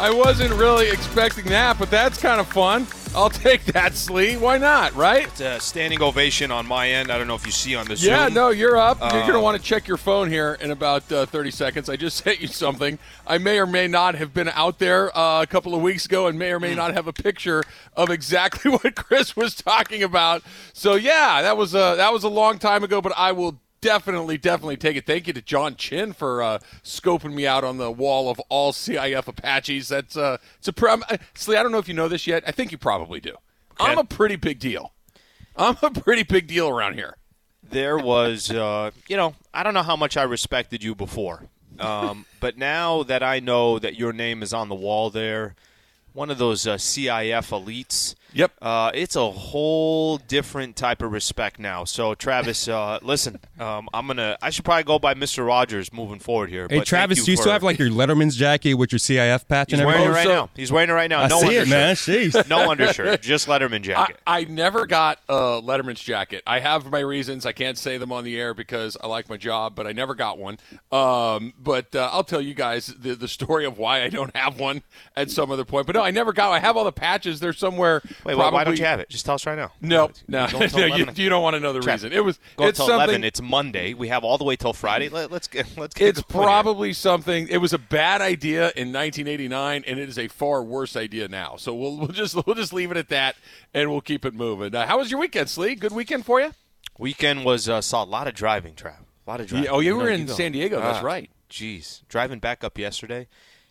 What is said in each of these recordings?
I wasn't really expecting that, but that's kind of fun. I'll take that, Slee. Why not, right? It's a standing ovation on my end. I don't know if you see on the Yeah, Zoom. no, you're up. you're going to Um, want to check your phone here in about uh, 30 seconds. I just sent you something. I may or may not have been out there uh, a couple of weeks ago and may or may not have a picture of exactly what Chris was talking about. So yeah, that was a that was a long time ago, but I will definitely definitely take it. Thank you to John Chin for uh, scoping me out on the wall of all CIF Apaches. That's uh, it's a pr- I'm- uh, Slee. I don't know if you know this yet. I think you probably do. Okay. I'm a pretty big deal. I'm a pretty big deal around here. there was, uh, you know, I don't know how much I respected you before, um, but now that I know that your name is on the wall there, one of those uh, CIF elites. Yep. Uh, it's a whole different type of respect now. So, Travis, uh, listen, um, I'm gonna. I should probably go by Mr. Rogers moving forward here. Hey, but Travis, you do you for- still have like your Letterman's jacket with your CIF patch He's and wearing everything? it right So- now. He's wearing it right now. I no see undershirt. it, man. Jeez. No undershirt. Just Letterman I, jacket. I never got a Letterman's jacket. I have my reasons. I can't say them on the air because I like my job, but I never got one. Um, but uh, I'll tell you guys the, the story of why I don't have one at some other point. But no, I never got. I have all the patches. They're somewhere. Wait, why- probably, why don't you have it? Just tell us right now. No, no, no you, you don't want to know the reason. It was. Go it's until something. eleven. It's Monday. We have all the way till Friday. Let, us get let's get. It's going here. probably something. It was a bad idea in 1989, and it is a far worse idea now. So we'll, we'll just we'll just leave it at that, and we'll keep it moving. Uh, how was your weekend, Slee? Good weekend for you? weekend was uh, saw a lot of driving. Trav, a lot of driving. Yeah, oh, you know, were in go. San Diego. That's Ah, right. Jeez, driving back up yesterday.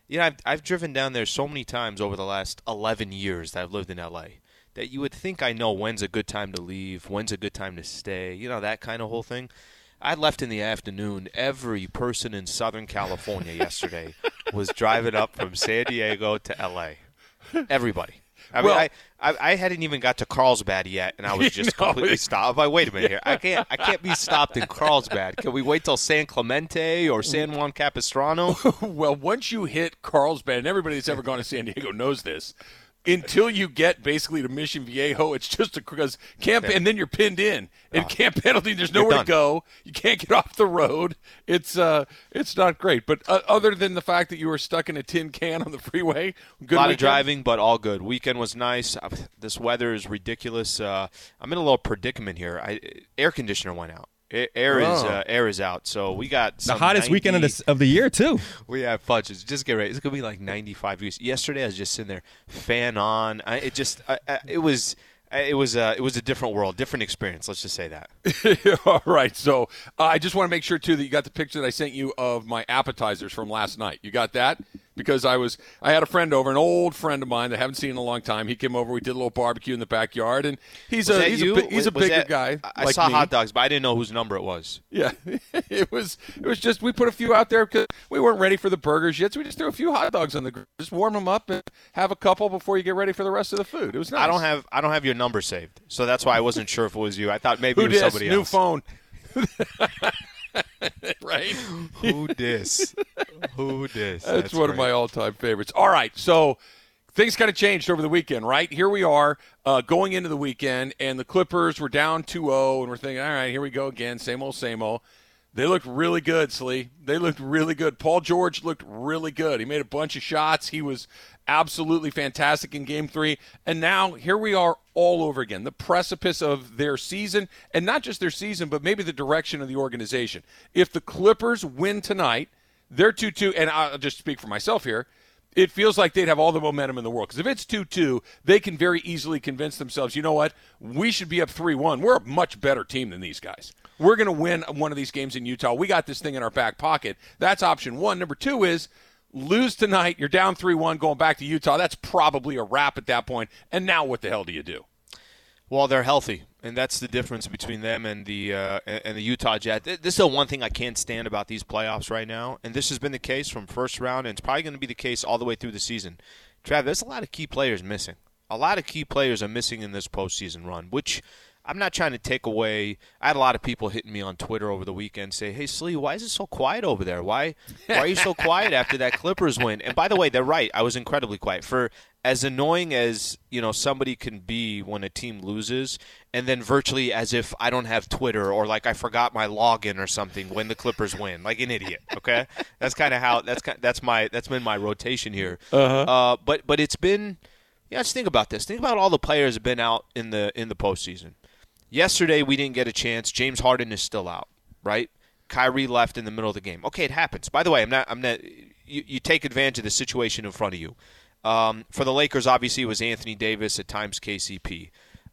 You know, I've, I've driven down there so many times over the last 11 years that I've lived in LA that you would think I know when's a good time to leave, when's a good time to stay, you know, that kind of whole thing. I left in the afternoon. Every person in Southern California yesterday was driving up from San Diego to LA. Everybody. I mean, Well- I, I I hadn't even got to Carlsbad yet, and I was just No. completely stopped. I'm like, wait a minute here. I can't I can't be stopped in Carlsbad. Can we wait till San Clemente or San Juan Capistrano? well, once you hit Carlsbad, and everybody that's ever gone to San Diego knows this. Until you get basically to Mission Viejo, it's just a because camp, and then you're pinned in. In Camp Pendleton, there's nowhere to go. You can't get off the road. It's uh, it's not great. But uh, other than the fact that you were stuck in a tin can on the freeway, good a lot of driving, but all good. Weekend was nice. Uh, This weather is ridiculous. Uh, I'm in a little predicament here. I, air conditioner went out. A- Air is Oh. uh, air is out, so we got The hottest 90 weekend of the, of the year, too. We have fudges. Just get ready. It's gonna be like 95 degrees. Yesterday, I was just sitting there, fan on. I, it just, I, I, it was, it was, uh, it was a different world, different experience. Let's just say that. All right. So uh, I just want to make sure too that you got the picture that I sent you of my appetizers from last night. You got that? Because I was, I had a friend over, an old friend of mine that I haven't seen in a long time. He came over. We did a little barbecue in the backyard, and he's Was a he's a he's a bigger that- guy. I like saw me. hot dogs, but I didn't know whose number it was. Yeah, it was it was just we put a few out there because we weren't ready for the burgers yet, so we just threw a few hot dogs on the grill, just warm them up and have a couple before you get ready for the rest of the food. It was nice. I don't have, I don't have your number saved, so that's why I wasn't sure if it was you. I thought maybe who it was dis somebody new else. phone. right. Who dis? Who dis? That's, one of my all-time favorites. All right, so things kind of changed over the weekend, right? Here we are uh, going into the weekend, and the Clippers were down 2-0, and we're thinking, all right, here we go again, same old, same old. They looked really good, Slee. They looked really good. Paul George looked really good. He made a bunch of shots. He was absolutely fantastic in game three. And now here we are all over again, the precipice of their season, and not just their season, but maybe the direction of the organization. If the Clippers win tonight, they're 2 2, and I'll just speak for myself here. It feels like they'd have all the momentum in the world. Because if it's 2 2, they can very easily convince themselves, you know what? We should be up 3 1. We're a much better team than these guys. We're going to win one of these games in Utah. We got this thing in our back pocket. That's option one. Number two is lose tonight. You're down 3 1 going back to Utah. That's probably a wrap at that point. And now what the hell do you do? Well, they're healthy, and that's the difference between them and the uh, and the Utah Jazz. This is the one thing I can't stand about these playoffs right now, and this has been the case from first round, and it's probably going to be the case all the way through the season. Trav, there's a lot of key players missing. A lot of key players are missing in this postseason run, which I'm not trying to take away. I had a lot of people hitting me on Twitter over the weekend say, "Hey, Slee, why is it so quiet over there? Why, why are you so quiet after that Clippers win?" And by the way, they're right. I was incredibly quiet. For as annoying as you know somebody can be when a team loses, and then virtually as if I don't have Twitter or like I forgot my login or something when the Clippers win, like an idiot. Okay, that's kind of how that's kind that's my that's been my rotation here. Uh-huh. Uh, but but it's been. Yeah, just think about this. Think about all the players have been out in the in the postseason. Yesterday we didn't get a chance. James Harden is still out, right? Kyrie left in the middle of the game. Okay, it happens. By the way, I'm not. I'm not. You, you take advantage of the situation in front of you. Um, for the Lakers, obviously, it was Anthony Davis at times KCP.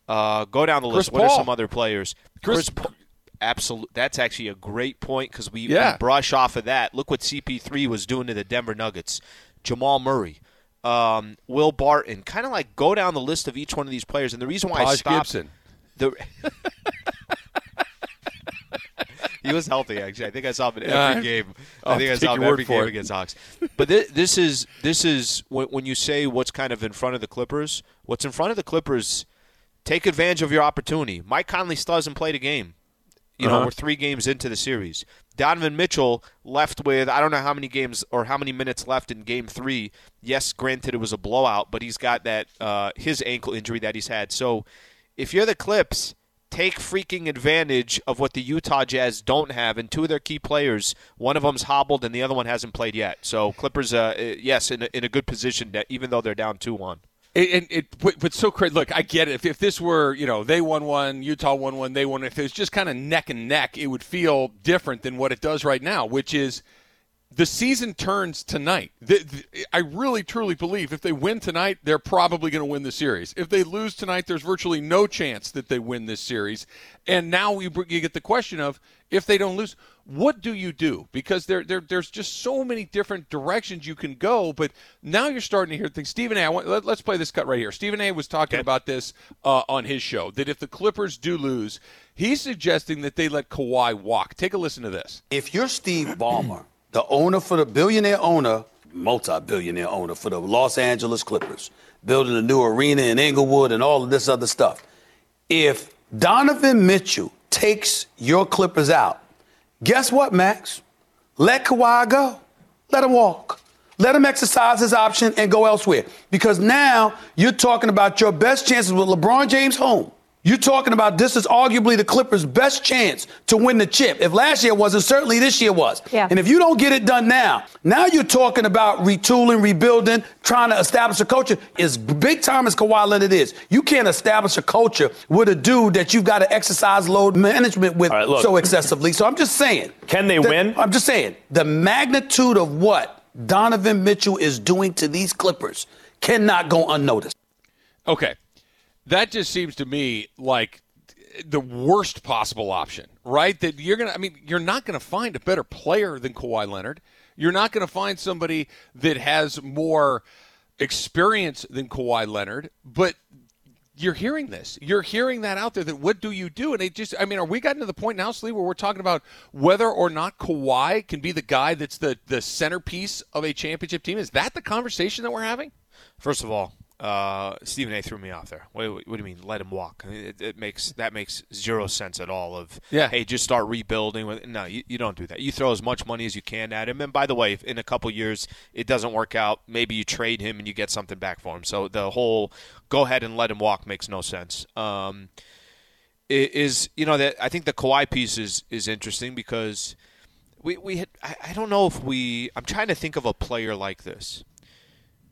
Uh, go down the Chris list. What are some other players? Chris- Paul. Absolutely. That's actually a great point because we, Yeah. we brush off of that. Look what CP3 was doing to the Denver Nuggets. Jamal Murray, um, Will Barton. Kind of like go down the list of each one of these players. And the reason why I stopped Gibson. The he was healthy actually. I think I saw him in every Yeah, game. I think I saw him every game it. against Hawks. But this, this is this is when, when you say what's kind of in front of the Clippers. What's in front of the Clippers? Take advantage of your opportunity. Mike Conley still hasn't played a game. You know, Uh-huh. we're three games into the series. Donovan Mitchell left with I don't know how many games or how many minutes left in Game Three. Yes, granted it was a blowout, but he's got that uh, his ankle injury that he's had. So, if you're the Clips, take freaking advantage of what the Utah Jazz don't have, and two of their key players, one of them's hobbled and the other one hasn't played yet. So Clippers, uh, uh, yes, in a, in a good position, even though they're down two one. It, it, it but so crazy. Look, I get it. If, if this were, you know, they won one, Utah won one, they won. If it was just kind of neck and neck, it would feel different than what it does right now, which is the season turns tonight. The, the, I really truly believe if they win tonight, they're probably going to win the series. If they lose tonight, there's virtually no chance that they win this series. And now you, you get the question of if they don't lose, what do you do? Because there, there, there's just so many different directions you can go. But now you're starting to hear things. Stephen A. I want, let, us play this cut right here. Stephen A. was talking about this uh, on his show that if the Clippers do lose, he's suggesting that they let Kawhi walk. Take a listen to this. If you're Steve Ballmer, the owner for the billionaire owner, multi-billionaire owner for the Los Angeles Clippers, building a new arena in Inglewood and all of this other stuff. If Donovan Mitchell takes your Clippers out, guess what, Max? Let Kawhi go. Let him walk. Let him exercise his option and go elsewhere. Because now you're talking about your best chances with LeBron James home. You're talking about this is arguably the Clippers' best chance to win the chip. If last year wasn't, certainly this year was. Yeah. And if you don't get it done now, now you're talking about retooling, rebuilding, trying to establish a culture. As big time as Kawhi Leonard is, you can't establish a culture with a dude that you've got to exercise load management with All right, look. so excessively. So I'm just saying. Can they that- win? I'm just saying the magnitude of what Donovan Mitchell is doing to these Clippers cannot go unnoticed. Okay. That just seems to me like the worst possible option, right? That you're going to, I mean, you're not going to find a better player than Kawhi Leonard. You're not going to find somebody that has more experience than Kawhi Leonard, but you're hearing this. You're hearing that out there. That what do you do? And it just, I mean, are we gotten to the point now, Slee, where we're talking about whether or not Kawhi can be the guy that's the the centerpiece of a championship team? Is that the conversation that we're having? First of all, uh, Stephen A. threw me off there. What, what, do you mean? Let him walk? It, it makes that makes zero sense at all. Of Yeah. hey, just start rebuilding. With, no, you, you don't do that. You throw as much money as you can at him. And by the way, if in a couple years it doesn't work out, maybe you trade him and you get something back for him. So the whole go ahead and let him walk makes no sense. Um, i- is you know that I think the Kawhi piece is is interesting because we we had, I, I don't know if we I'm trying to think of a player like this.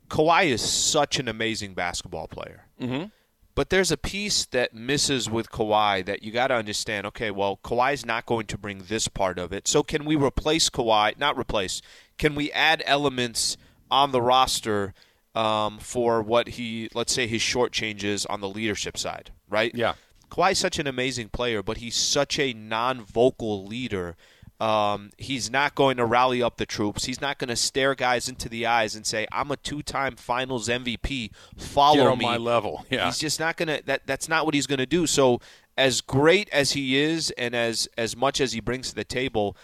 Kawhi is such an amazing basketball player. Mm-hmm. But there's a piece that misses with Kawhi that you got to understand. Okay, well, Kawhi's not going to bring this part of it. So can we replace Kawhi? Not replace. Can we add elements on the roster um, for what he, let's say, his short changes on the leadership side, right? Yeah. Kawhi's such an amazing player, but he's such a non-vocal leader. Um, he's not going to rally up the troops. He's not going to stare guys into the eyes and say, "I'm a two-time Finals MVP. Follow me." my level. Yeah. He's just not going to. That that's not what he's going to do. So, as great as he is, and as as much as he brings to the table,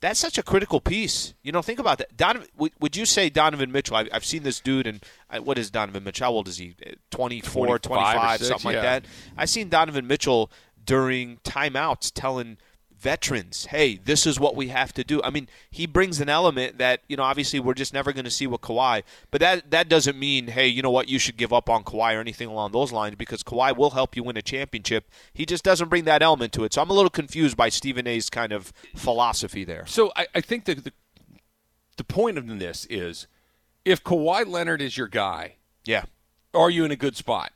that's such a critical piece. You know, think about that. Donovan, would, would you say Donovan Mitchell? I, I've seen this dude, and I, what is Donovan Mitchell? How old is he? 24, 25 25, six, something yeah. like that. I've seen Donovan Mitchell during timeouts telling veterans, "Hey, this is what we have to do." I mean, he brings an element that you know. Obviously, we're just never going to see with Kawhi, but that that doesn't mean, hey, you know what, you should give up on Kawhi or anything along those lines because Kawhi will help you win a championship. He just doesn't bring that element to it. So I'm a little confused by Stephen A's kind of philosophy there. So I, I think that the the point of this is if Kawhi Leonard is your guy, Yeah. are you in a good spot?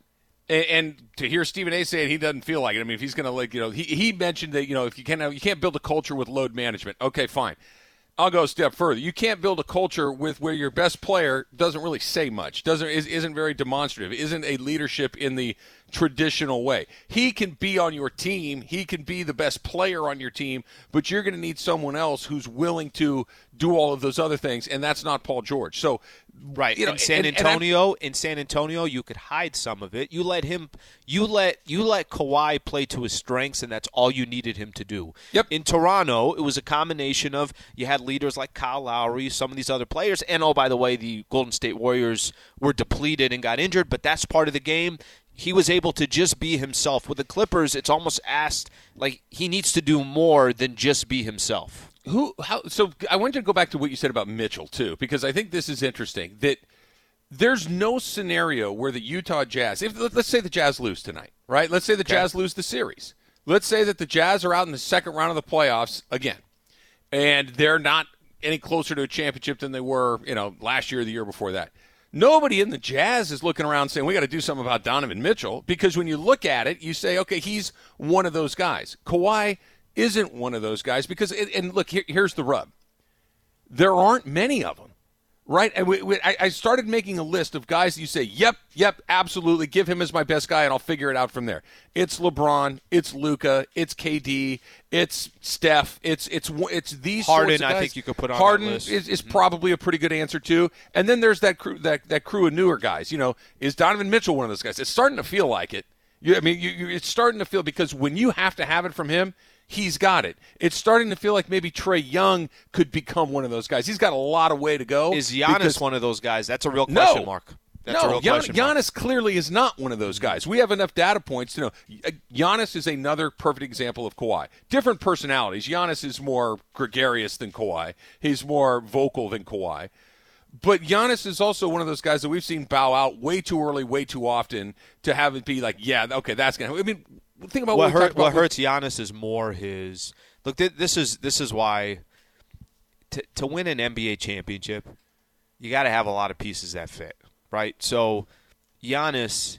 And, and to hear Stephen A. say it, he doesn't feel like it. I mean, if he's going to like, you know, he, he mentioned that you know if you can't you can't build a culture with load management. Okay, fine. I'll go a step further. You can't build a culture with where your best player doesn't really say much, doesn't is, isn't very demonstrative, isn't a leadership in the traditional way. He can be on your team, he can be the best player on your team, but you're going to need someone else who's willing to do all of those other things, and that's not Paul George. So, Right. you know, in San and- and Antonio, in San Antonio, you could hide some of it. You let him you let you let Kawhi play to his strengths and that's all you needed him to do. Yep. In Toronto, it was a combination of you had leaders like Kyle Lowry, some of these other players, and oh by the way, the Golden State Warriors were depleted and got injured, but that's part of the game. He was able to just be himself. With the Clippers, it's almost asked like he needs to do more than just be himself. Who? How? So I want to go back to what you said about Mitchell too, because I think this is interesting. That there's no scenario where the Utah Jazz, if let- let's say the Jazz lose tonight, right? Let's say the Jazz lose the series. Let's say that the Jazz are out in the second round of the playoffs again, and they're not any closer to a championship than they were, you know, last year or the year before that. Nobody in the Jazz is looking around saying we got to do something about Donovan Mitchell because when you look at it, you say, okay, he's one of those guys. Kawhi isn't one of those guys because, and look, here, here's the rub: there aren't many of them, right? And we, we, I, I started making a list of guys that you say, yep, yep, absolutely, give him as my best guy, and I'll figure it out from there. It's LeBron, it's Luka, it's KD, it's Steph, it's it's it's these Harden, I think you could put on Harden list. is, is mm-hmm. probably a pretty good answer too. And then there's that crew that that crew of newer guys. You know, is Donovan Mitchell one of those guys? It's starting to feel like it. You, I mean, you, you, it's starting to feel because when you have to have it from him, he's got it. It's starting to feel like maybe Trae Young could become one of those guys. He's got a lot of way to go. Is Giannis because- one of those guys? That's a real no. question mark. That's no, a real Gian- question mark. Giannis clearly is not one of those guys. We have enough data points to know. Uh, Giannis is another perfect example of Kawhi. Different personalities. Giannis is more gregarious than Kawhi. He's more vocal than Kawhi. But Giannis is also one of those guys that we've seen bow out way too early, way too often to have it be like, yeah, okay, that's gonna. I mean, think about what, what, hurt, what hurts Giannis is more his look. Th- this is this is why to to win an NBA championship, you got to have a lot of pieces that fit, right? So Giannis,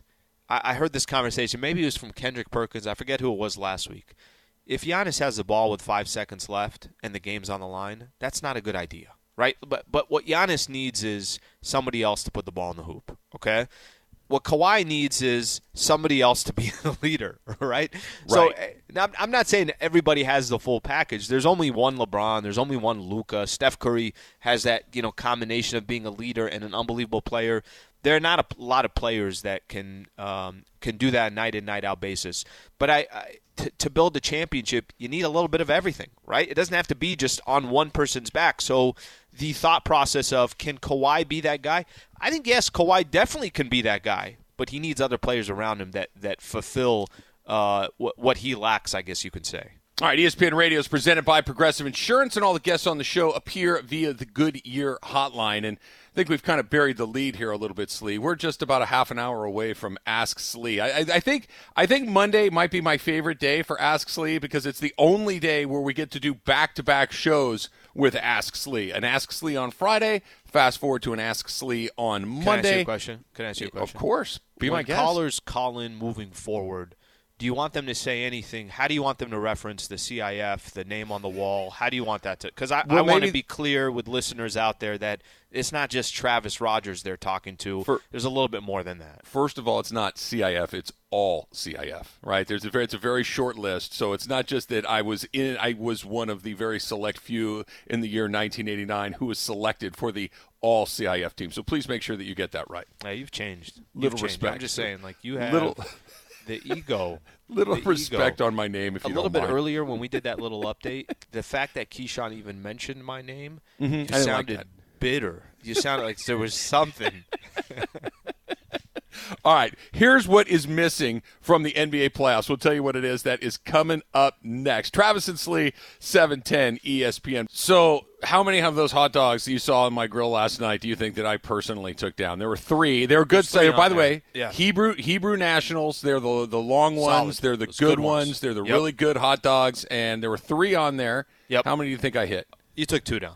I, I heard this conversation. Maybe it was from Kendrick Perkins. I forget who it was last week. If Giannis has the ball with five seconds left and the game's on the line, that's not a good idea, right? But but what Giannis needs is somebody else to put the ball in the hoop. Okay. What Kawhi needs is somebody else to be the leader, right? So Right. eh, now, I'm- I'm not saying everybody has the full package. There's only one LeBron. There's only one Luka. Steph Curry has that you know combination of being a leader and an unbelievable player. There are not a lot of players that can um, can do that night in night out basis. But I, I to, to build a championship, you need a little bit of everything, right? It doesn't have to be just on one person's back. So the thought process of can Kawhi be that guy? I think yes, Kawhi definitely can be that guy, but he needs other players around him that that fulfill uh, what, what he lacks. I guess you could say. All right, ESPN Radio is presented by Progressive Insurance, and all the guests on the show appear via the Goodyear hotline. And I think we've kind of buried the lead here a little bit, Slee. We're just about a half an hour away from Ask Slee. I, I, I think I think Monday might be my favorite day for Ask Slee because it's the only day where we get to do back-to-back shows with Ask Slee. An Ask Slee on Friday. Fast forward to an Ask Slee on Can I ask Monday. you a question? Can I ask you a question? Of course, be when my guest. callers call in moving forward, do you want them to say anything? How do you want them to reference the CIF, the name on the wall? How do you want that to? Because I, Well, I want to be clear with listeners out there that it's not just Travis Rogers they're talking to. For- There's a little bit more than that. First of all, it's not CIF; it's all CIF, right? There's a very, it's a very short list, so it's not just that I was in. I was one of the very select few in the year 1989 who was selected for the all CIF team. So please make sure that you get that right. Yeah, you've changed. You've Little changed. respect. I'm just saying, like you have Little- the ego. Little the ego. respect on my name, if a you little don't bit mind. earlier when we did that little update, the fact that Keyshawn even mentioned my name, you Mm-hmm. like sounded bitter. You sounded like there was something. All right, here's what is missing from the NBA playoffs. We'll tell you what it is that is coming up next. Travis and Slee, 710 ESPN. So, how many of those hot dogs that you saw on my grill last night do you think that I personally took down? There were three. They were good. by the there. way, Yeah. Hebrew Hebrew Nationals. They're the the long ones. Solid. They're the good, good ones. ones. They're the Yep. really good hot dogs. And there were three on there. Yep. How many do you think I hit? You took two down.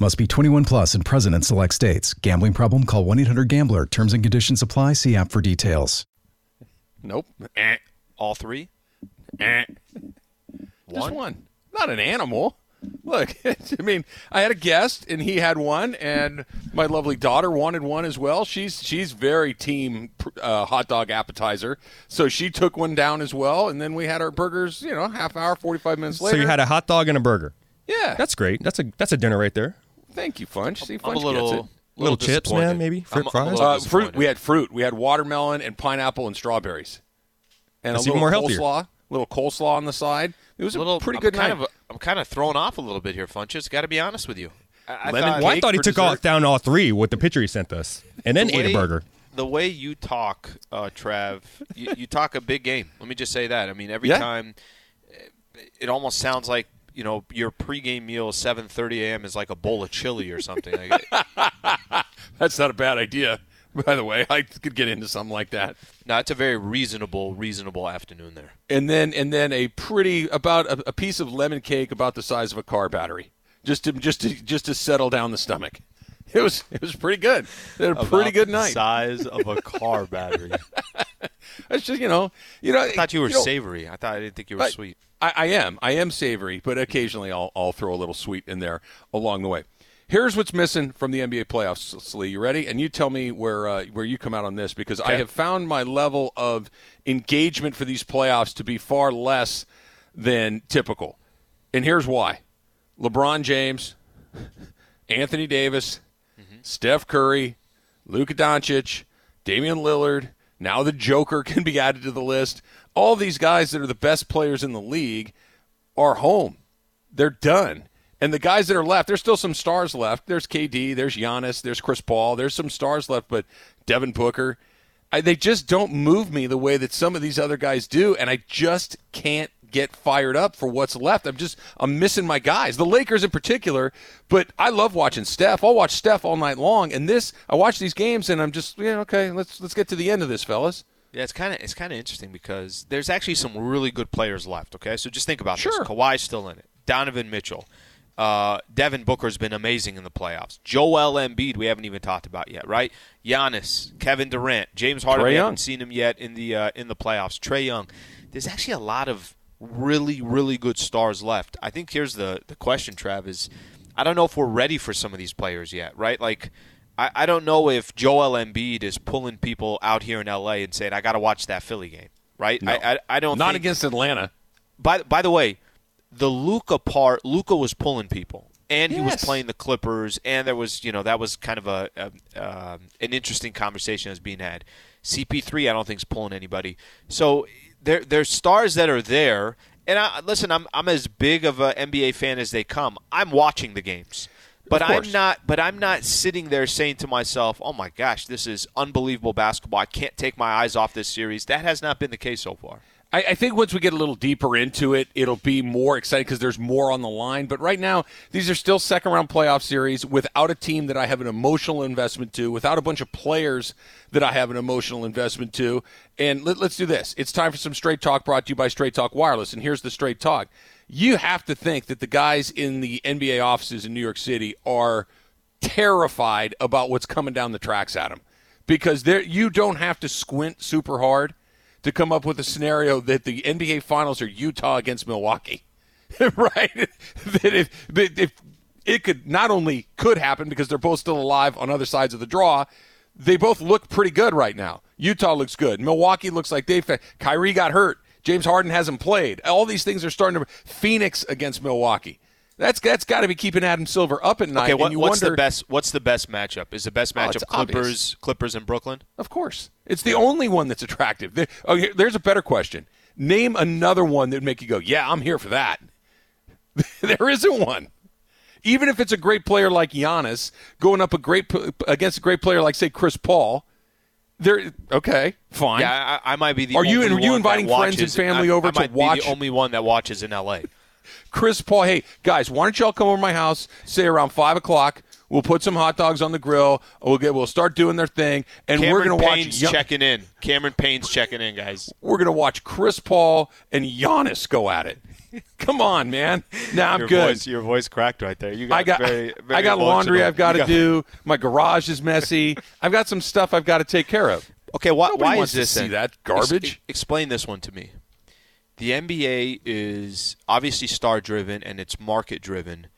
Must be 21 plus and present in select states. Gambling problem? Call 1 800 Gambler. Terms and conditions apply. See app for details. Nope. Eh. All three. Eh. Just one. Not an animal. Look, I mean, I had a guest and he had one, and my lovely daughter wanted one as well. She's she's very team uh, hot dog appetizer, so she took one down as well, and then we had our burgers. You know, half hour, forty five minutes later. So you had a hot dog and a burger. yeah. That's great. That's a that's a dinner right there. Thank you, Funch. See, I'm a little, gets it. Little chips, man, maybe? Fruit I'm- I'm fries? Uh, fruit. We had fruit. We had watermelon and pineapple and strawberries, and That's a even little more healthier. coleslaw. Little coleslaw on the side. It was a, little pretty I'm good kind night. Of, I'm kind of thrown off a little bit here, Funches. Got to be honest with you. I, I Lemon thought, Well, I thought he took all, down all three with the picture he sent us, and then the ate a burger. The way you talk, uh, Trav, you, you talk a big game. Let me just say that. I mean, every Yeah. time, it almost sounds like you know your pregame meal, 7:30 a.m. is like a bowl of chili or something. That's not a bad idea. By the way, I could get into something like that. no, it's a very reasonable, reasonable afternoon there. And then and then a pretty about a, a piece of lemon cake about the size of a car battery, just to just to just to settle down the stomach. It was it was pretty good. It had a pretty good night. Size of a car battery. It's just you know you know I thought you were know, savory. I thought I didn't think you were I- sweet. I, I am. I am savory, but occasionally I'll, I'll throw a little sweet in there along the way. Here's what's missing from the NBA playoffs, Slee. You ready? And you tell me where uh, where you come out on this because I have found my level of engagement for these playoffs to be far less than typical. And here's why: LeBron James, Anthony Davis, Steph Curry, Luka Doncic, Damian Lillard. Now the Joker can be added to the list. All these guys that are the best players in the league are home. They're done. And the guys that are left, there's still some stars left. There's KD, there's Giannis, there's Chris Paul, there's some stars left, but Devin Booker, I, they just don't move me the way that some of these other guys do, and I just can't get fired up for what's left. I'm just I'm missing my guys, the Lakers in particular. But I love watching Steph. I'll watch Steph all night long, and this I watch these games, and I'm just yeah okay. Let's let's get to the end of this, fellas. Yeah, it's kind of it's kind of interesting because there's actually some really good players left. Okay, so just think about Sure. this: Kawhi's still in it. Donovan Mitchell, uh, Devin Booker's been amazing in the playoffs. Joel Embiid, we haven't even talked about yet, right? Giannis, Kevin Durant, James Harden. Trae we Young. haven't seen him yet in the uh, in the playoffs. Trae Young. There's actually a lot of really really good stars left. I think here's the the question, Trav is. I don't know if we're ready for some of these players yet, right? Like, I, I don't know if Joel Embiid is pulling people out here in LA and saying, I got to watch that Philly game, right? I, I, I don't Not think, against Atlanta. By, by the way, the Luka part, Luka was pulling people. And he was playing the Clippers, and there was, you know, that was kind of a, a um, an interesting conversation that was being had. CP3, I don't think is pulling anybody. So there, there's stars that are there, and I, listen, I'm I'm as big of an NBA fan as they come. I'm watching the games, but I'm not. But I'm not sitting there saying to myself, "Oh my gosh, this is unbelievable basketball. I can't take my eyes off this series." That has not been the case so far. I, I think once we get a little deeper into it, it'll be more exciting because there's more on the line. But right now, these are still second round playoff series without a team that I have an emotional investment to, without a bunch of players that I have an emotional investment to. And let, let's do this. It's time for some straight talk brought to you by Straight Talk Wireless. And here's the straight talk. You have to think that the guys in the NBA offices in New York City are terrified about what's coming down the tracks at them because you don't have to squint super hard to come up with a scenario that the NBA Finals are Utah against Milwaukee, right? that if, that if it could not only could happen because they're both still alive on other sides of the draw, they both look pretty good right now. Utah looks good. Milwaukee looks like they. Kyrie got hurt. James Harden hasn't played. All these things are starting to. Phoenix against Milwaukee. That's that's got to be keeping Adam Silver up at night. Okay, what, what's wonder, the best? What's the best matchup? Is the best Oh, matchup it's Clippers, obvious. Clippers in Brooklyn? Of course, it's the only one that's attractive. There- oh, here- there's a better question. Name another one that would make you go, "Yeah, I'm here for that." there isn't one. Even if it's a great player like Giannis going up a great against a great player like say Chris Paul, there. Okay, fine. Yeah, I, I might be the. Are you- are you inviting friends and family I, over I to watch- Be the only one that watches in L.A. Chris Paul, hey guys, why don't y'all come over to my house? Say around five o'clock. We'll put some hot dogs on the grill. We'll get. We'll start doing their thing, and Cameron we're gonna Payne's watch. Gian- checking in. Cameron Payne's checking in, guys. we're gonna watch Chris Paul and Giannis go at it. Come on, man. Now I'm your good. Voice, your voice cracked right there. You got I got very, very I got laundry. I've got to do. My garage is messy. I've got some stuff I've got to take care of. Okay, why, Nobody why wants is to this see then? that Ex- garbage. explain this one to me. The NBA is obviously star driven and it's market driven.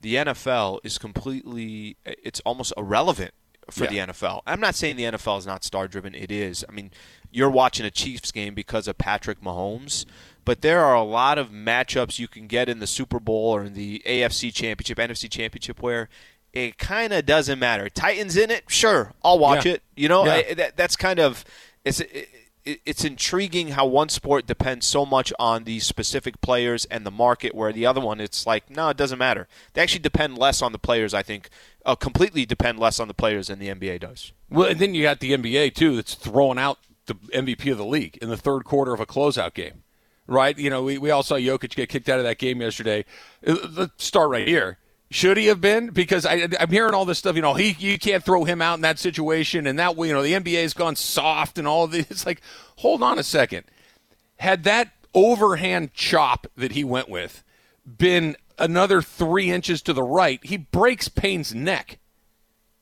The NFL is completely it's almost irrelevant for Yeah. the NFL. I'm not saying the NFL is not star driven, it is. I mean, you're watching a Chiefs game because of Patrick Mahomes, but there are a lot of matchups you can get in the Super Bowl or in the AFC Championship, NFC Championship where it kind of doesn't matter. Titans in it, sure, I'll watch Yeah. it. You know, Yeah. I, that, that's kind of it's it, it's intriguing how one sport depends so much on the specific players and the market, where the other one it's like no, it doesn't matter. They actually depend less on the players. I think uh, completely depend less on the players than the NBA does. Well, and then you got the NBA too that's throwing out the MVP of the league in the third quarter of a closeout game, right? You know, we, we all saw Jokic get kicked out of that game yesterday. Uh, Let's start right here. Should he have been? Because I, I'm hearing all this stuff. You know, he you can't throw him out in that situation, and that you know the NBA's gone soft and all of this. It's like, hold on a second. Had that overhand chop that he went with been another three inches to the right, he breaks Payne's neck.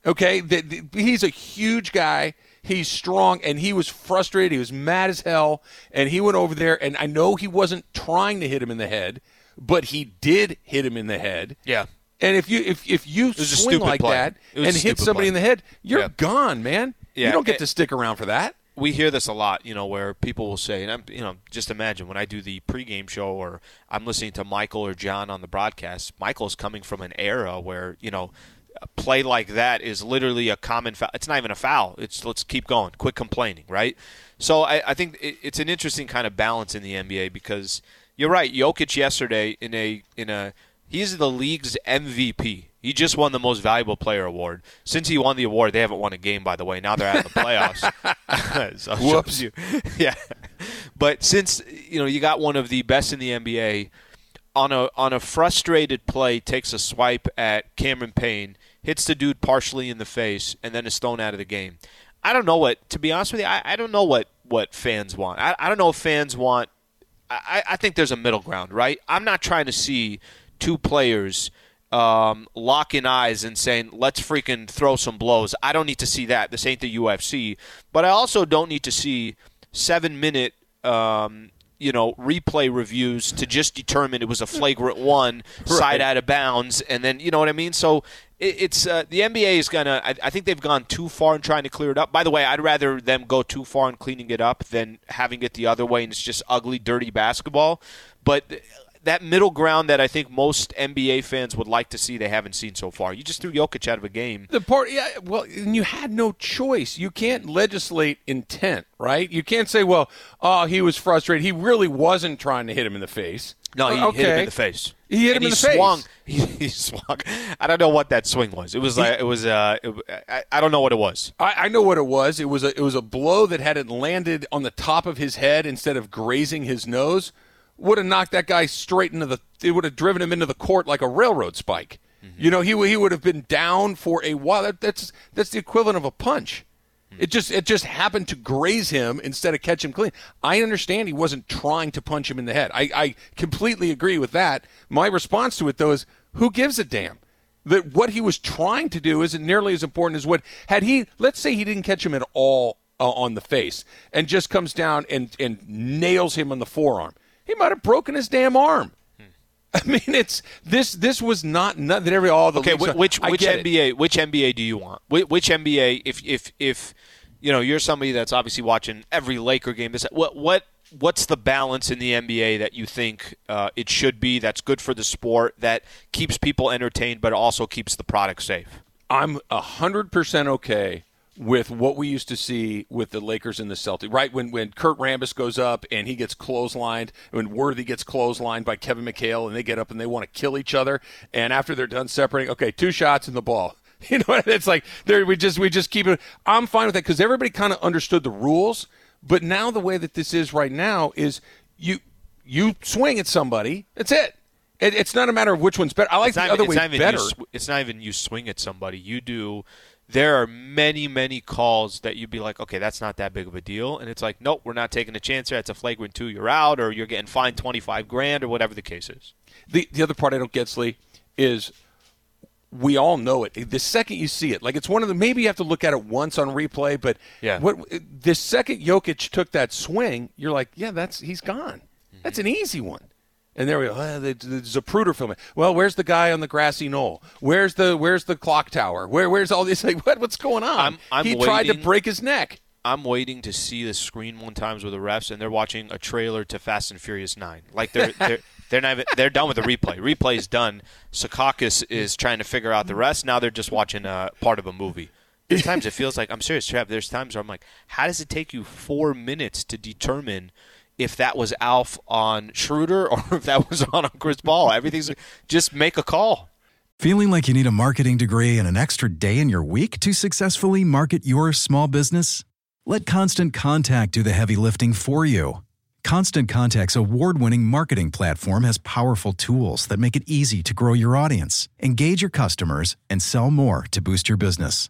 Okay, the, the, he's a huge guy. He's strong, and he was frustrated. He was mad as hell, and he went over there. And I know he wasn't trying to hit him in the head, but he did hit him in the head. Yeah. And if you if if you swing like play. that and hit somebody play. in the head, you're Yeah. gone, man. Yeah, You don't get eh, to stick around for that. we hear this a lot, you know, where people will say, and I'm, you know, just imagine when I do the pregame show or I'm listening to Michael or John on the broadcast. Michael's coming from an era where you know, a play like that is literally a common foul. It's not even a foul. It's let's keep going, quit complaining, right? So I, I think it, it's an interesting kind of balance in the NBA because you're right. Jokic yesterday in a in a he's the league's MVP. He just won the most valuable player award. Since he won the award, they haven't won a game, by the way. Now they're out of the playoffs. so Whoops. you. Yeah. But since you know you got one of the best in the NBA on a on a frustrated play, takes a swipe at Cameron Payne, hits the dude partially in the face, and then is thrown out of the game. I don't know what to be honest with you, I, I don't know what, what fans want. I, I don't know if fans want I, I think there's a middle ground, right? I'm not trying to see two players um, locking eyes and saying, let's freaking throw some blows. I don't need to see that. This ain't the UFC. But I also don't need to see seven minute. Um, you know, replay reviews to just determine it was a flagrant one, side out of bounds, and then you know what I mean. So it, it's uh, the NBA is gonna. I, I think they've gone too far in trying to clear it up. By the way, I'd rather them go too far in cleaning it up than having it the other way and it's just ugly, dirty basketball. But that middle ground that I think most NBA fans would like to see, they haven't seen so far. You just threw Jokic out of a game. The part, yeah, well, and you had no choice. You can't legislate intent, right? You can't say, well, oh, he was frustrated. He really wasn't trying to hit him in the face. No, he Uh, hit him in the face. He hit And him in he the face. swung. He, he swung. I don't know what that swing was. It was like it was. Uh, it, I, I don't know what it was. I, I know what it was. It was a it was a blow that had it landed on the top of his head instead of grazing his nose. Would have knocked that guy straight into the. It would have driven him into the court like a railroad spike. You know, he would- he would have been down for a while. That, that's that's the equivalent of a punch. It just it just happened to graze him instead of catch him clean. I understand he wasn't trying to punch him in the head. I, I completely agree with that. My response to it though is who gives a damn? That what he was trying to do isn't nearly as important as what had he let's say he didn't catch him at all uh, on the face and just comes down and and nails him on the forearm. He might have broken his damn arm. I mean, it's this. This was not nothing. Every all the Okay, leagues which which get it. NBA which NBA do you want? Which, which NBA? If if if you know you're somebody that's obviously watching every Laker game. This what what what's the balance in the NBA that you think uh, it should be? That's good for the sport. That keeps people entertained, but also keeps the product safe. I'm hundred percent okay with what we used to see with the Lakers and the Celtics. Right when when Kurt Rambis goes up and he gets clotheslined, when Worthy gets clotheslined by Kevin McHale, and they get up and they want to kill each other, and after they're done separating, okay, two shots in the ball. You know, it's like there we just we just keep it. I'm fine with that because everybody kind of understood the rules, but now the way that this is right now is you you swing at somebody. That's it. it it's not a matter of which one's better. I like It's the not, other way better. Sw- it's not even you swing at somebody. You do. There are many, many calls that you'd be like, okay, that's not that big of a deal, and it's like, nope, we're not taking a chance here. It's a flagrant two, you're out, or you're getting fined twenty five grand, or whatever the case is. The the other part I don't get, Slee, is we all know it. The second you see it, like it's one of the maybe you have to look at it once on replay, but Yeah. what the second Jokic took that swing, you're like, yeah, that's he's gone. Mm-hmm. That's an easy one. And there we go. Uh, the, the Zapruder film. Well, where's the guy on the grassy knoll? Where's the Where's the clock tower? Where Where's all this? Like, what What's going on? I'm- I'm he tried to break his neck. I'm waiting to see the screen one times with the refs, and they're watching a trailer to Fast and Furious Nine. Like they're they're they're not even, they're done with the replay. Replay's done. Sakakis is trying to figure out the rest. Now they're just watching a part of a movie. There's times it feels like I'm serious, Trav. There's times where I'm like, how does it take you four minutes to determine if that was Alf on Schroeder or if that was on Chris Paul. Everything's just make a call. Feeling like you need a marketing degree and an extra day in your week to successfully market your small business? Let Constant Contact do the heavy lifting for you. Constant Contact's award winning marketing platform has powerful tools that make it easy to grow your audience, engage your customers, and sell more to boost your business.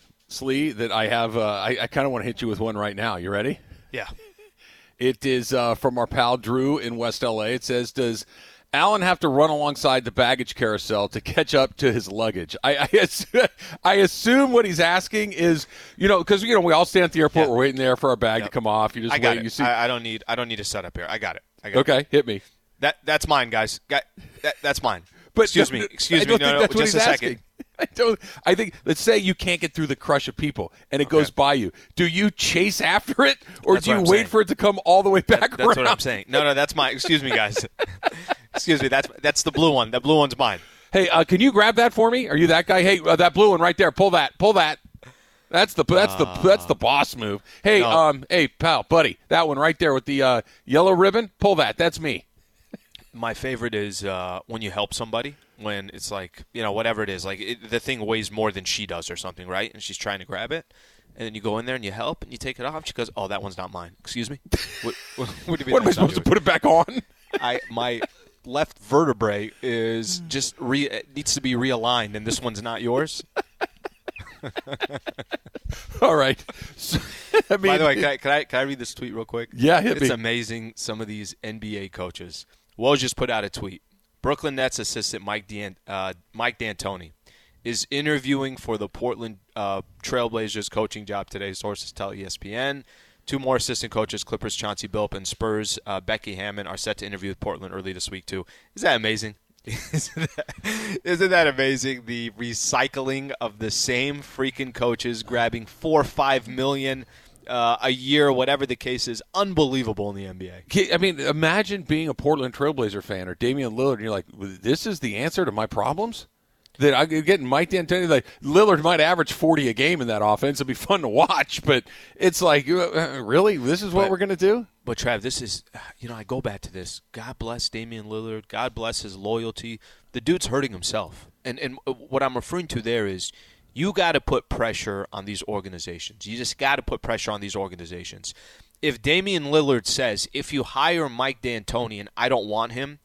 Slee, that I have. Uh, I, I kind of want to hit you with one right now. You ready? Yeah. It is uh, from our pal Drew in West LA. It says, "Does Allen have to run alongside the baggage carousel to catch up to his luggage?" I I, assume, I assume what he's asking is, you know, because you know we all stand at the airport, Yeah. we're waiting there for our bag to come off. You just I got wait. it. You see, I, I don't need I don't need a setup here. I got it. I got It. okay, hit me. That that's mine, guys. Got, that, that's mine. But excuse no, me. Excuse me. No, no, just a asking. second. I don't. I think. Let's say you can't get through the crush of people, and it goes by you. Do you chase after it, or That's do you wait saying. for it to come all the way back That's around? what I'm saying. No, no, that's my. Excuse me, guys. excuse me. That's that's the blue one. That blue one's mine. Hey, uh, can you grab that for me? Are you that guy? Hey, uh, that blue one right there. Pull that. Pull that. That's the that's the that's the boss move. Hey, No. um, hey, pal, buddy, that one right there with the uh, yellow ribbon. Pull that. That's me. My favorite is uh, when you help somebody. When it's like you know whatever it is, like it, the thing weighs more than she does or something, right? And she's trying to grab it, and then you go in there and you help and you take it off. She goes, "Oh, that one's not mine." Excuse me. what, what, what do you mean What am I supposed to put it back on? I my left vertebrae is just re it needs to be realigned, and this one's not yours. All right. So, I mean, By the way, can I, can I can I read this tweet real quick? Yeah, hit it's me. amazing. Some of these NBA coaches. Woj just put out a tweet. Brooklyn Nets assistant Mike uh, Mike D'Antoni is interviewing for the Portland uh, Trailblazers coaching job today. Sources tell ESPN. Two more assistant coaches, Clippers Chauncey Billup and Spurs uh, Becky Hammon, are set to interview with Portland early this week too. Is that amazing? isn't, that, isn't that amazing? The recycling of the same freaking coaches, grabbing four or five million uh, a year, whatever the case is, unbelievable in the NBA. I mean, imagine being a Portland Trailblazer fan or Damian Lillard, and you're like, "This is the answer to my problems." That I could get Mike D'Antoni. Like Lillard might average 40 a game in that offense. It'll be fun to watch, but it's like, uh, really, this is what But- we're going to do? But Trav, this is, you know, I go back to this. God bless Damian Lillard. God bless his loyalty. The dude's hurting himself, and and what I'm referring to there is, you got to put pressure on these organizations. You just got to put pressure on these organizations. If Damian Lillard says, if you hire Mike D'Antoni and I don't want him,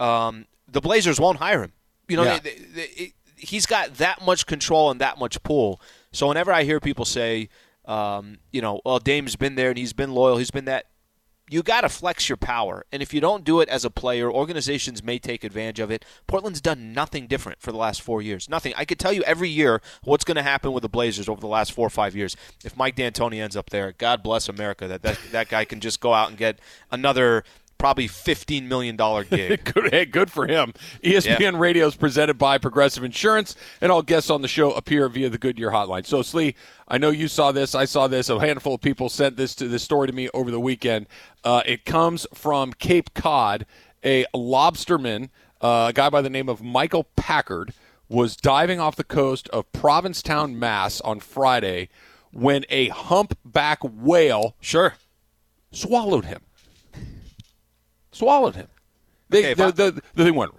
um, the Blazers won't hire him. You know, Yeah. they, they, they, he's got that much control and that much pull. So whenever I hear people say, um, you know, well, Dame's been there and he's been loyal, he's been that. You got to flex your power, and if you don't do it as a player, organizations may take advantage of it. Portland's done nothing different for the last four years. Nothing. I could tell you every year what's going to happen with the Blazers over the last four or five years. If Mike D'Antoni ends up there, God bless America, that that, that guy can just go out and get another probably fifteen million dollar gig. good, hey, good for him. ESPN Radio is presented by Progressive Insurance, and all guests on the show appear via the Goodyear hotline. So, Slee, I know you saw this. I saw this. A handful of people sent this to this story to me over the weekend. Uh, it comes from Cape Cod. A lobsterman, uh, a guy by the name of Michael Packard, was diving off the coast of Provincetown, Mass, on Friday when a humpback whale sure. swallowed him. Swallowed him. They, Okay, the, if the, the thing went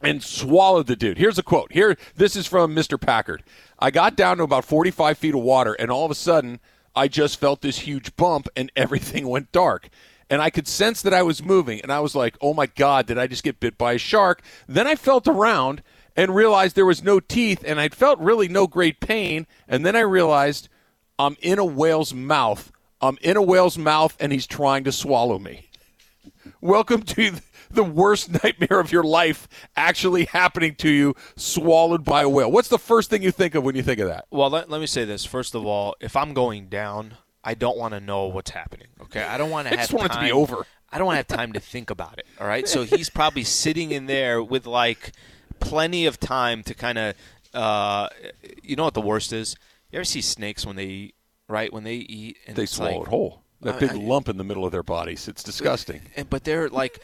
and swallowed the dude. Here's a quote. Here, this is from Mr. Packard. I got down to about 45 feet of water, and all of a sudden, I just felt this huge bump, and everything went dark. And I could sense that I was moving, and I was like, "Oh my God, did I just get bit by a shark?" Then I felt around and realized there was no teeth, and I felt really no great pain. And then I realized I'm in a whale's mouth. I'm in a whale's mouth, and he's trying to swallow me. Welcome to the worst nightmare of your life actually happening to you, swallowed by a whale. What's the first thing you think of when you think of that? Well, let, let me say this. First of all, if I'm going down, I don't want to know what's happening. Okay, I don't want to I have just want it to be over. I don't want to have time to think about it. All right, so he's probably sitting in there with like plenty of time to kind of, uh, you know what the worst is? You ever see snakes when they? Right when they eat, and They swallow like, it whole. That big I- lump in the middle of their bodies. It's disgusting. and but they're like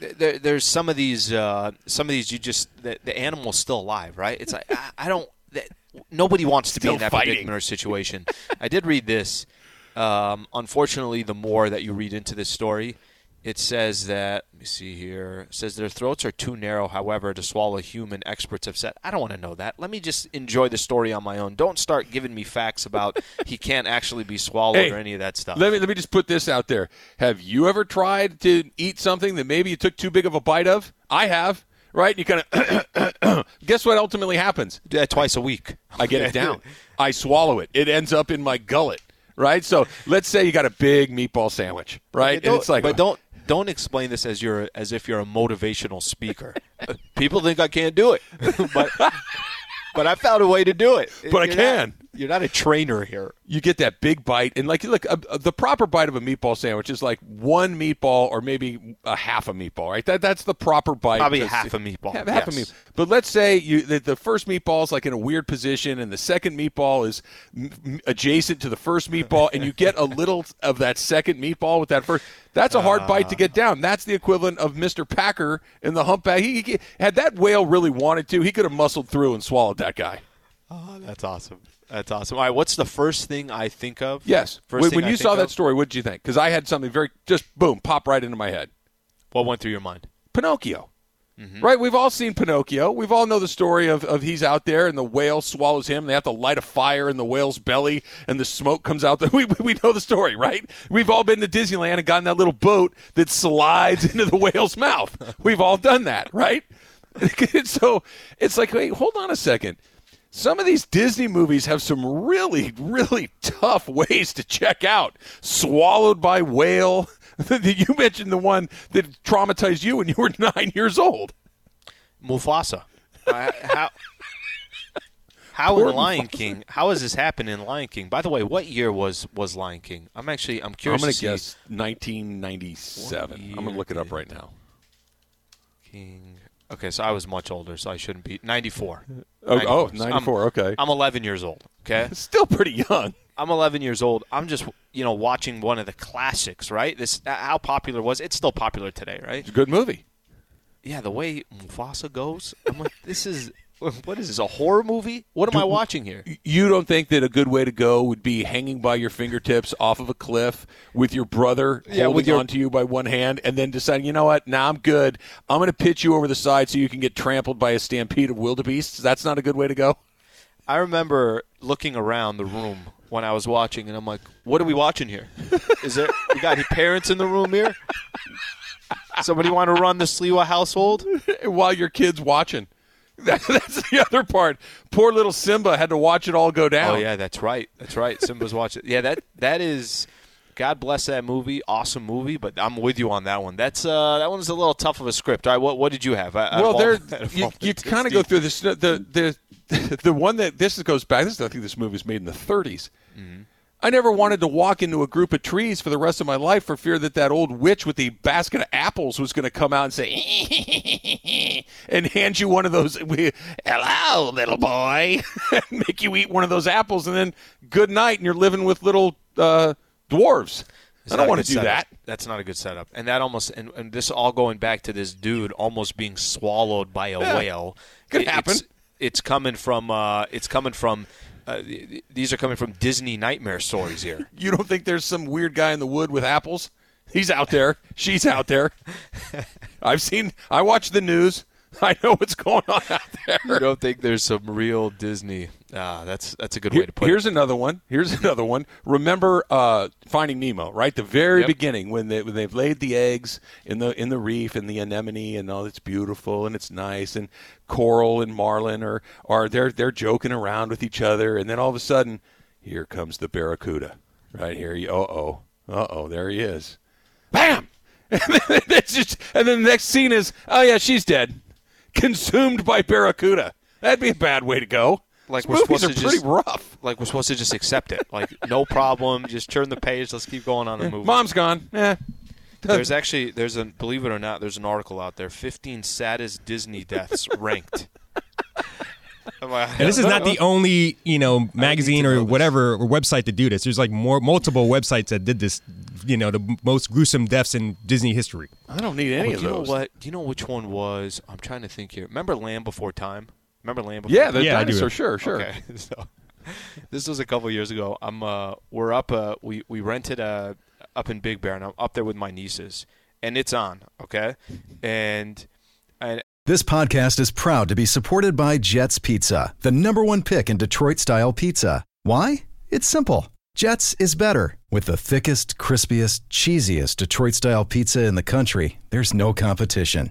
there, there's some of these uh, some of these you just the, the animal's still alive right it's like i, I don't that, nobody wants to Still be in that fighting. predicament or situation i did read this um, unfortunately the more that you read into this story it says that let me see here it says their throats are too narrow however to swallow human experts have said i don't want to know that let me just enjoy the story on my own don't start giving me facts about he can't actually be swallowed Hey, or any of that stuff Let me let me just put this out there. Have you ever tried to eat something that maybe you took too big of a bite of? I have. Right? You kind of guess what ultimately happens? that twice a week I get it down. I swallow it. It ends up in my gullet. Right? So let's say you got a big meatball sandwich, right? And it's like but don't don't explain this as you're as if you're a motivational speaker. People think I can't do it, but but I found a way to do it. But I can. You're not a trainer here. you get that big bite and like look a, a- the proper bite of a meatball sandwich is like one meatball or maybe a half a meatball right that that's the proper bite Probably half a meatball, half, half a yes. meatball but let's say you the, the first meatball is like in a weird position and the second meatball is m- adjacent to the first meatball and you get a little of that second meatball with that first that's a hard bite to ah. get down that's the equivalent of Mr. Packer in the humpback he, he had that whale really wanted to he could have muscled through and swallowed that guy Oh, that's awesome. That's awesome. All right, what's the first thing I think of? Yes. First when I you think saw that of? story, what did you think? Because I had something very just boom pop right into my head. what went through your mind? Pinocchio. Mm-hmm. Right, we've all seen Pinocchio. We've all know the story of, of he's out there and the whale swallows him. They have to light a fire in the whale's belly and the smoke comes out. The, we, we know the story, right? We've all been to Disneyland and gotten that little boat that slides into the whale's mouth. We've all done that, right? so it's like, wait, hold on a second. Some of these Disney movies have some really, really tough ways to check out. Swallowed by whale. you mentioned the one that traumatized you when you were nine years old. Mufasa. I- how? How Poor in Lion King? How has this happened in Lion King? By the way, what year was was Lion King? I'm actually I'm curious. I'm going to to guess 1997. I'm going to look it up right now. King. Okay, so I was much older, so I shouldn't be 94. Oh, oh 94. 94. I'm, okay. I'm 11 years old. Okay, Still pretty young. I'm 11 years old. I'm just you know watching one of the classics, right? This uh, how popular it was. It's still popular today, right? It's a good movie. Yeah, the way Mufasa goes, I'm like, this is what is this a horror movie? What am I watching here? You don't think that a good way to go would be hanging by your fingertips off of a cliff with your brother Yeah, holding your- onto you by one hand and then deciding, you know what, now I'm good. I'm going to pitch you over the side so you can get trampled by a stampede of wildebeests. That's not a good way to go. I remember looking around the room when I was watching, and I'm like, "What are we watching here? Is there we got any parents in the room here?" Somebody want to run the Sliwa household? while your kid's watching. That, that's the other part. Poor little Simba had to watch it all go down. Oh yeah, that's right. That's right. Simba's watching. Yeah, that that is. God bless that movie. Awesome movie, but I'm with you on that one. That's uh, that one's a little tough of a script. All right, what what did you have? I- well, there you, you kind of go through this. The the the one that this goes back. This is, I think this movie was made in the 30s. Mm-hmm. I never wanted to walk into a group of trees for the rest of my life for fear that that old witch with the basket of apples was going to come out and say and hand you one of those. Hello, little boy, make you eat one of those apples, and then good night, and you're living with little uh, dwarves. It's I don't want to do setup. that. That's not a good setup. And that almost and, and this all going back to this dude almost being swallowed by a Yeah. whale. Could It- happen. It's, it's coming from. Uh, it's coming from. Uh, these are coming from Disney nightmare stories here. You don't think there's some weird guy in the wood with apples? He's out there. She's out there. I've seen. I watch the news. I know what's going on out there. you don't think there's some real Disney? Ah, that's that's a good way to put here's it. Here's another one. Here's another one. Remember uh, Finding Nemo, right? The very Yep. beginning when they when they've laid the eggs in the in the reef and the anemone and all it's beautiful and it's nice and coral and marlin are are they're they're joking around with each other and then all of a sudden here comes the barracuda right here. Uh oh, uh oh, there he is. Bam! And then, it's just, and then the next scene is oh yeah she's dead, consumed by barracuda. That'd be a bad way to go. Like These we're movies supposed are to pretty just- rough. Like we're supposed to just accept it. Like no problem. Just turn the page. Let's keep going on the movie. Mom's gone. Yeah. There's actually there's a believe it or not there's an article out there 15 saddest Disney deaths ranked. Like, And this is not the only, you know, magazine or whatever or website to do this. There's like more multiple websites that did this, you know, the most gruesome deaths in Disney history. I don't need Oh, any do of you those. know what? Do you know which one was? I'm trying to think here. Remember Land Before Time? Remember Land Before Yeah, Time? the Yeah, dinosaur. Sure, sure. Okay, so this was a couple years ago. I'm uh, we're up. Uh, we we rented uh, up in Big Bear, and I'm up there with my nieces, and it's on. Okay, and and This podcast is proud to be supported by Jets Pizza, the number one pick in Detroit style pizza. Why? It's simple. Jets is better. With the thickest, crispiest, cheesiest Detroit style pizza in the country, there's no competition.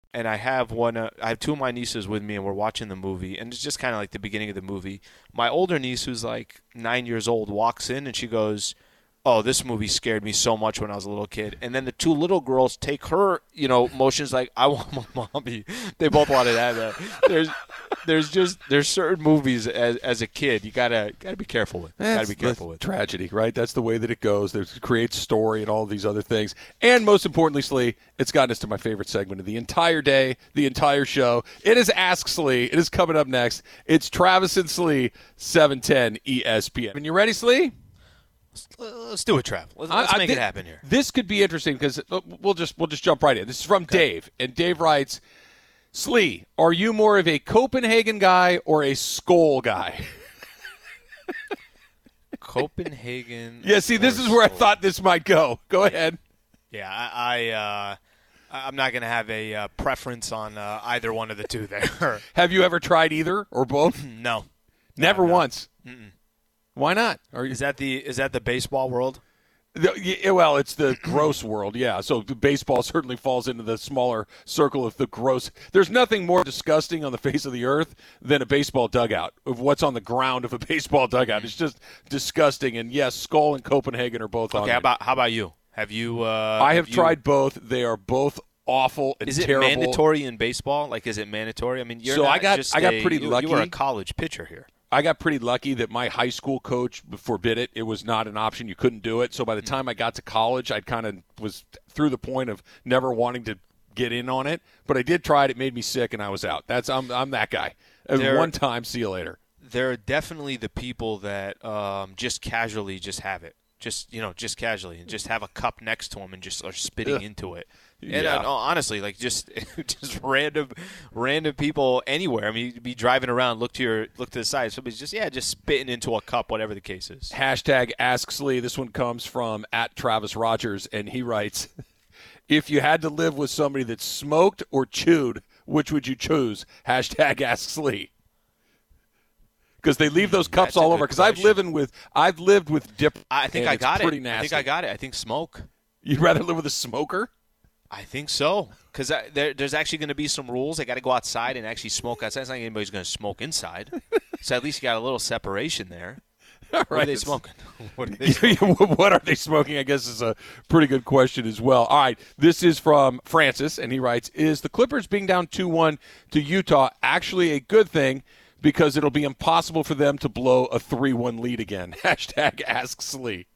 And I have one. Uh, I have two of my nieces with me, and we're watching the movie. And it's just kind of like the beginning of the movie. My older niece, who's like nine years old, walks in and she goes, "Oh, this movie scared me so much when I was a little kid." And then the two little girls take her, you know, motions like, "I want my mommy." They both wanted that. Uh, there's, there's just there's certain movies as as a kid you gotta gotta be careful with. Gotta be careful with. tragedy, right? That's the way that it goes. There's creates story and all these other things. And most importantly, Slee, it's gotten us to my favorite segment of the entire day, the entire show. It is Ask Slee. It is coming up next. It's Travis and Slee, 710 ESPN. And you ready, Slee? Let's do it, Trav. Let's, I- let's I make thi- it happen here. This could be interesting because we'll just we'll just jump right in. This is from Dave, and Dave writes, "Slee, are you more of a Copenhagen guy or a Skull guy?" Copenhagen. yeah, see, this is where I thought this might go. Go ahead. Yeah, I, I uh, I- I'm not going to have a uh, preference on uh, either one of the two there. Have you ever tried either or both? no. Never no. once. Why not? Are you, Is that the is that the baseball world? the- yeah, well, it's the gross world, yeah. So the baseball certainly falls into the smaller circle of the gross. There's nothing more disgusting on the face of the earth than a baseball dugout. Of what's on the ground of a baseball dugout, it's just disgusting. And yes, Skull and Copenhagen are both on. Okay, how it. about how about you? Have you? Uh, I have you- tried both. They are both awful and Is it terrible. mandatory in baseball? Like, is it mandatory? I mean, you're So I got- just I got a- pretty you, You were a college pitcher here. I got pretty lucky that my high school coach forbid it. It was not an option. You couldn't do it. So by the time I got to college, I kind of was through the point of never wanting to get in on it. But I did try it. It made me sick, and I was out. That's I'm I'm that guy. Uh, There- One time, see you later. There are definitely the people that um, just casually just have it. Just you know, just casually, and just have a cup next to him and just are spitting Ugh. into it. And Yeah. uh, no, honestly, like just just random random people anywhere. I mean, you'd be driving around, look to your look to the side, somebody's just yeah, just spitting into a cup, whatever the case is. Hashtag Ask Slee. This one comes from at Travis Rodgers, and he writes, "If you had to live with somebody that smoked or chewed, which would you choose?" Hashtag Ask Slee. Because they leave those cups That's all over. Because I've lived with I've lived with dip. I think I got pretty it. Nasty. I think I got it. I think smoke. You'd rather live with a smoker? I think so because there, there's actually going to be some rules. I got to go outside and actually smoke outside. It's not like anybody's going to smoke inside. so at least you got a little separation there. What are they smoking? what are they smoking? what are they smoking? I guess is a pretty good question as well. All right, this is from Francis, and he writes: Is the Clippers being down two one to Utah actually a good thing? Because it'll be impossible for them to blow a three one lead again. Hashtag Ask Slee.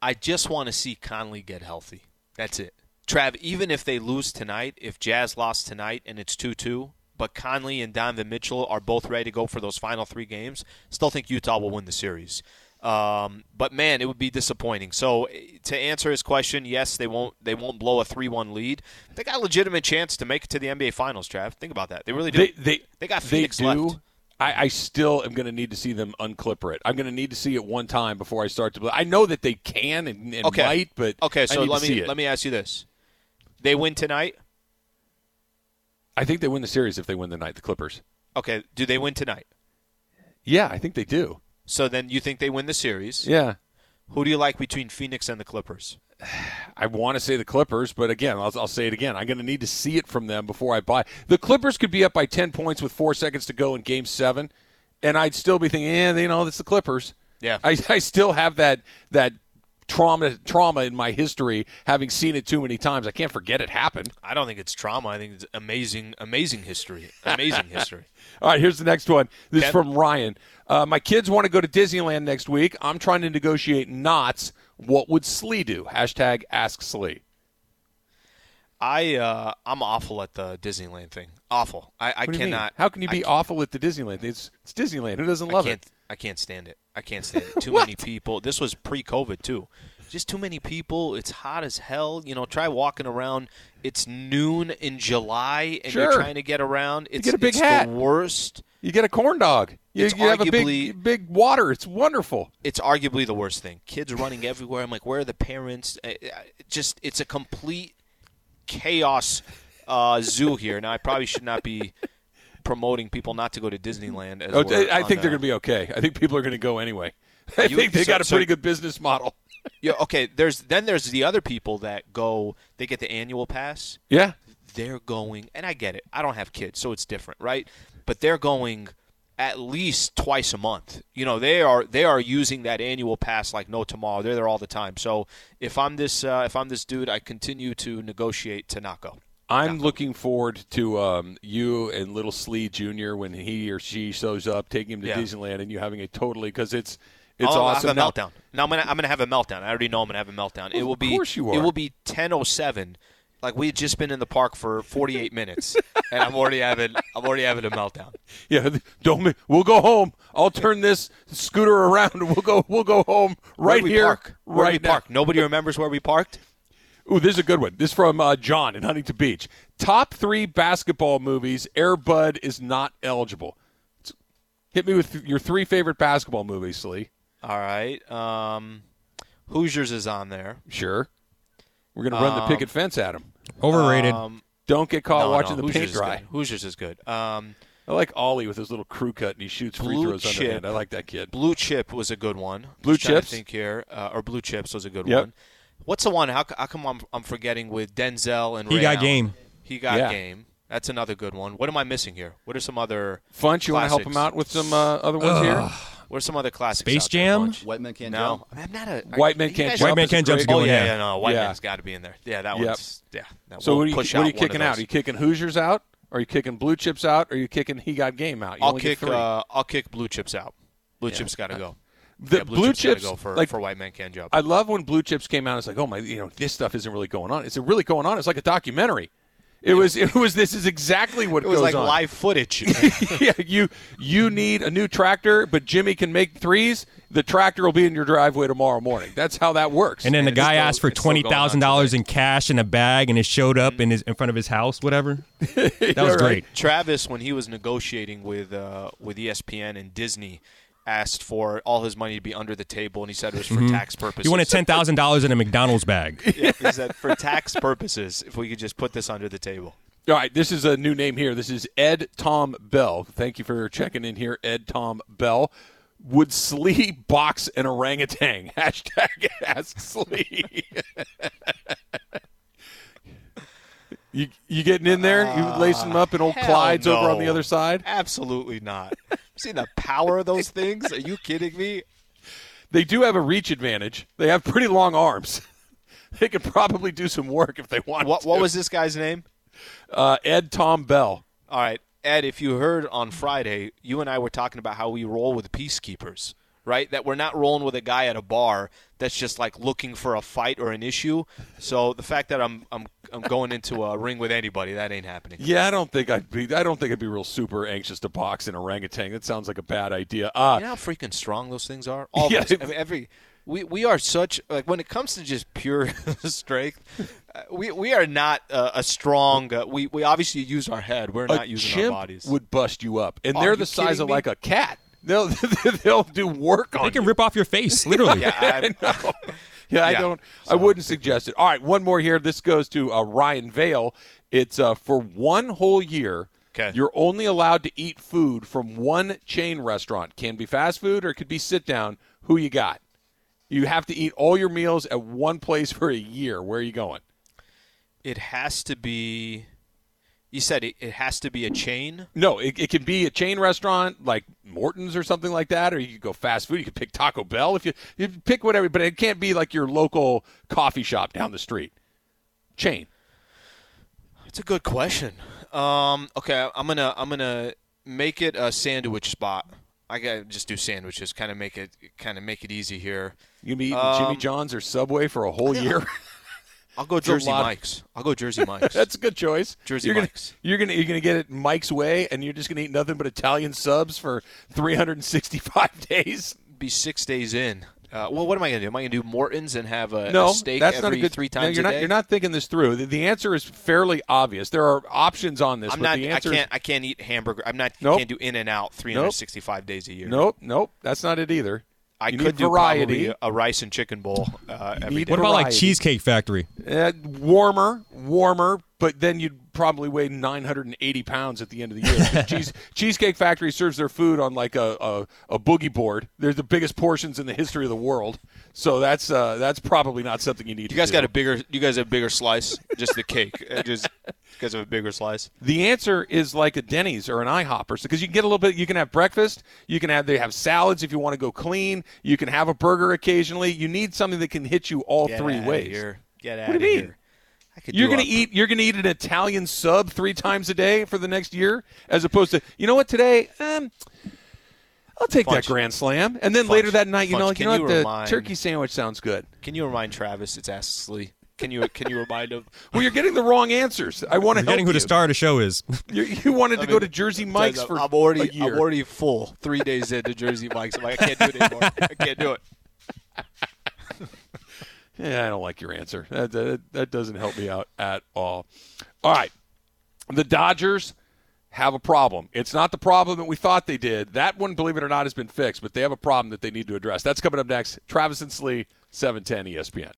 I just want to see Conley get healthy. That's it. Trav, even if they lose tonight, if Jazz lost tonight and it's 2 2, but Conley and Donovan Mitchell are both ready to go for those final three games, still think Utah will win the series. Um, but man, it would be disappointing. So eh, to answer his question, yes, they won't they won't blow a three one lead. They got a legitimate chance to make it to the NBA Finals, Trav. Think about that. They really do. They they They got they Phoenix do. left. I, I still am going to need to see them unclipper it. I'm going to need to see it one time before I start to. I know that they can and, and Okay. might, but Okay, I so let me let me ask you this: They win tonight. I think they win the series if they win the night. The Clippers. Okay, do they win tonight? Yeah, I think they do. So then you think they win the series? Yeah. Who do you like between Phoenix and the Clippers? I want to say the Clippers, but again, I'll, I'll say it again. I'm going to need to see it from them before I buy. The Clippers could be up by 10 points with four seconds to go in Game Seven, and I'd still be thinking, eh, you know, it's the Clippers. Yeah. I, I still have that that trauma trauma in my history, having seen it too many times. I can't forget it happened. I don't think it's trauma. I think it's amazing, amazing history. Amazing history. All right, here's the next one. This is from Ryan. Uh, my kids want to go to Disneyland next week. I'm trying to negotiate knots. What would Slee do? Hashtag Ask Slee. I uh, I'm awful at the Disneyland thing. Awful. I, I What do you mean? cannot. How can you be awful at the Disneyland? It's, it's Disneyland. Who doesn't I love can't. it? I can't stand it. I can't stand it. Too many people. This was pre-COVID too. Just too many people. It's hot as hell. You know, try walking around. It's noon in July, and Sure. you're trying to get around. It's get a big it's hat. The worst. You get a corn dog. You, It's you have a big big water. It's wonderful. it's arguably the worst thing. Kids running everywhere. I'm like, where are the parents? Just, it's a complete chaos uh, zoo here. Now, I probably should not be promoting people not to go to Disneyland. As Oh, I think they're going to be okay. I think people are going to go anyway. I You- think they so- got a so- pretty good business model. Yeah, okay. There's then there's the other people that go. They get the annual pass. Yeah. They're going, and I get it. I don't have kids, so it's different, right? But they're going at least twice a month. You know, they are they are using that annual pass like no tomorrow. They're there all the time. So if I'm this uh, if I'm this dude, I continue to negotiate to not go. I'm looking forward to um, you and Little Slee Jr. when he or she shows up, taking him to Yeah. Disneyland, and you having a totally because it's it's I'll awesome. have a Now- meltdown. Now I'm gonna I'm gonna have a meltdown. I already know I'm gonna have a meltdown. it Well, will of be course you are. it will be 10:07. Like we had just been in the park for 48 minutes, and I'm already having I'm already having a meltdown. Yeah, don't. We'll go home. I'll turn this scooter around, we'll go. We'll go home right here, park? Where'd right we park. Nobody remembers where we parked. Ooh, this is a good one. This is from uh, John in Huntington Beach. Top three basketball movies. Air Bud is not eligible. Hit me with your three favorite basketball movies, Slee. All right. Um, Hoosiers is on there. Sure. We're gonna run the Um, picket fence at him. Overrated. Um, Don't get caught no, watching no, the Hoosiers paint dry. good. Hoosiers is good. Um, I like Ollie with his little crew cut and he shoots free throws Chip. underhand. I like that kid. Blue Chip was a good one. Blue Just trying to Chips? think here, uh, or Blue Chips was a good Yep. one. What's the one? How, how come I'm, I'm forgetting with Denzel and He Ray got Allen? game. He got Yeah. game. That's another good one. What am I missing here? What are some other Funch, you want to help him out with some uh, other ones here? What are some other classics? Space Jam? White men can't No, jump. I'm not a White are Man Can't Jump. White Man Can't Jump's great- Oh yeah, yeah. yeah, no, White Yeah. Man's got to be in there. Yeah, that Yep. one's yeah. That So what are you, what are you kicking out? Are you kicking Hoosiers out? Are you kicking Blue Chips out? Or are you kicking He Got Game out? You I'll kick. Uh, I'll kick Blue Chips out. Blue Chips got to go. the yeah, Blue, Blue Chips, gotta Chips, go for like for White Man Can't Jump. I love when Blue Chips came out. It's like, oh my, you know, this stuff isn't really going on. It's really going on. It's like a documentary. It was. It was. This is exactly what It was like on. live footage. yeah, you you need a new tractor, but Jimmy can make threes. The tractor will be in your driveway tomorrow morning. That's how that works. And then the it's guy still- asked for it's still twenty going on thousand dollars in cash in a bag, and it showed up in his in front of his house. Whatever. That was Yeah, right. great. Travis, when he was negotiating with uh, with ESPN and Disney, asked for all his money to be under the table, and he said it was for mm-hmm. tax purposes. He wanted ten thousand dollars in a McDonald's bag. Yeah, he said for tax purposes, if we could just put this under the table. All right, this is a new name here. This is Ed Tom Bell. Thank you for checking in here, Ed Tom Bell. Would Slee box an orangutan? Hashtag ask Slee. you you getting in there? You lacing them up in old Hell Clyde's over on the other side? Absolutely not. Seen the power of those things? Are you kidding me? They do have a reach advantage. They have pretty long arms. They could probably do some work if they want. What what was this guy's name? uh, Ed Tom Bell? All right, Ed. If you heard on Friday, you and I were talking about how we roll with peacekeepers, right? That we're not rolling with a guy at a bar that's just like looking for a fight or an issue. So the fact that I'm I'm I'm going into a ring with anybody, that ain't happening. Yeah, I don't think I'd be. I don't think I'd be real super anxious to box an orangutan. That sounds like a bad idea. Uh, You know how freaking strong those things are. All Yeah. I mean, every we we are such like when it comes to just pure strength, uh, we we are not uh, a strong. Uh, we we obviously use our head. We're not using our bodies. would bust you up, and Are they're the size of me? like a cat. They'll they'll do work on They can you. rip off your face, literally. yeah, I, Yeah, I Yeah. don't. I wouldn't suggest it. All right, one more here. This goes to uh, Ryan Vale. It's uh, for one whole year. 'Kay. You're only allowed to eat food from one chain restaurant. Can be fast food or it could be sit down. Who you got? You have to eat all your meals at one place for a year. Where are you going? it has to be. You said it, it has to be a chain. No, it, it can be a chain restaurant like Morton's or something like that, or you could go fast food. You could pick Taco Bell if you you pick whatever, but it can't be like your local coffee shop down the street. Chain. It's a good question. Um, okay, I'm gonna I'm gonna make it a sandwich spot. I gotta just do sandwiches, kind of make it kind of make it easy here. You be eating Jimmy Um, John's or Subway for a whole year? I'll go Jersey. Mike's. I'll go Jersey Mike's. That's a good choice. Jersey you're gonna, Mike's. You're gonna you're gonna get it Mike's way, and you're just gonna eat nothing but Italian subs for 365 days. be six days in. Uh, well, what am I going to do? Am I going to do Morton's and have a, No, a steak that's every not a good. three no, times you're a not. day? You're not thinking this through. The, the answer is fairly obvious. There are options on this. I'm but not. The I can't. I can't eat hamburger. I'm not. Nope. Can't do In and Out 365 days a year. Nope, nope. That's not it either. I you could need do variety. probably a rice and chicken bowl uh, every need day. What about like Cheesecake Factory? Uh, warmer, warmer, but then you'd probably weigh 980 pounds at the end of the year. Cheese, Cheesecake Factory serves their food on like a, a, a boogie board. They're the biggest portions in the history of the world. So that's uh, that's probably not something you need. You guys to got a bigger. You guys have a bigger slice. Just the cake. Uh, Just you guys have a bigger slice. The answer is like a Denny's or an IHOP, or because you can get a little bit. You can have breakfast. You can have they have salads if you want to go clean. You can have a burger occasionally. You need something that can hit you all Get three outta ways. Here. Get out What do you mean? Here. I could You're gonna eat. You're gonna eat an Italian sub three times a day for the next year, as opposed to you know what today. Um, I'll take that Grand Slam, and then Funch. later that night, you Funch, know, you know you what, the turkey sandwich sounds good. Can you remind Travis? It's Ask Slee. Can you? Can you remind him? Well, you're getting the wrong answers. I want to help Forgetting who you. the star of the show is. You, you wanted to go to Jersey Mike's I'm for I'm already. a year. I'm already full. Three days into Jersey Mike's. I'm like, I can't do it anymore. I can't do it. Yeah, I don't like your answer. That, that, that doesn't help me out at all. All right. The Dodgers have a problem. It's not the problem that we thought they did. That one, believe it or not, has been fixed, but they have a problem that they need to address. That's coming up next. Travis and Slee, 710 ESPN.